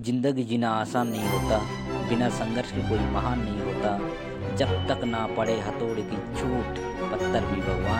ज़िंदगी जीना आसान नहीं होता, बिना संघर्ष के कोई महान नहीं होता। जब तक ना पड़े हथौड़े की छूट, पत्थर भी भगवान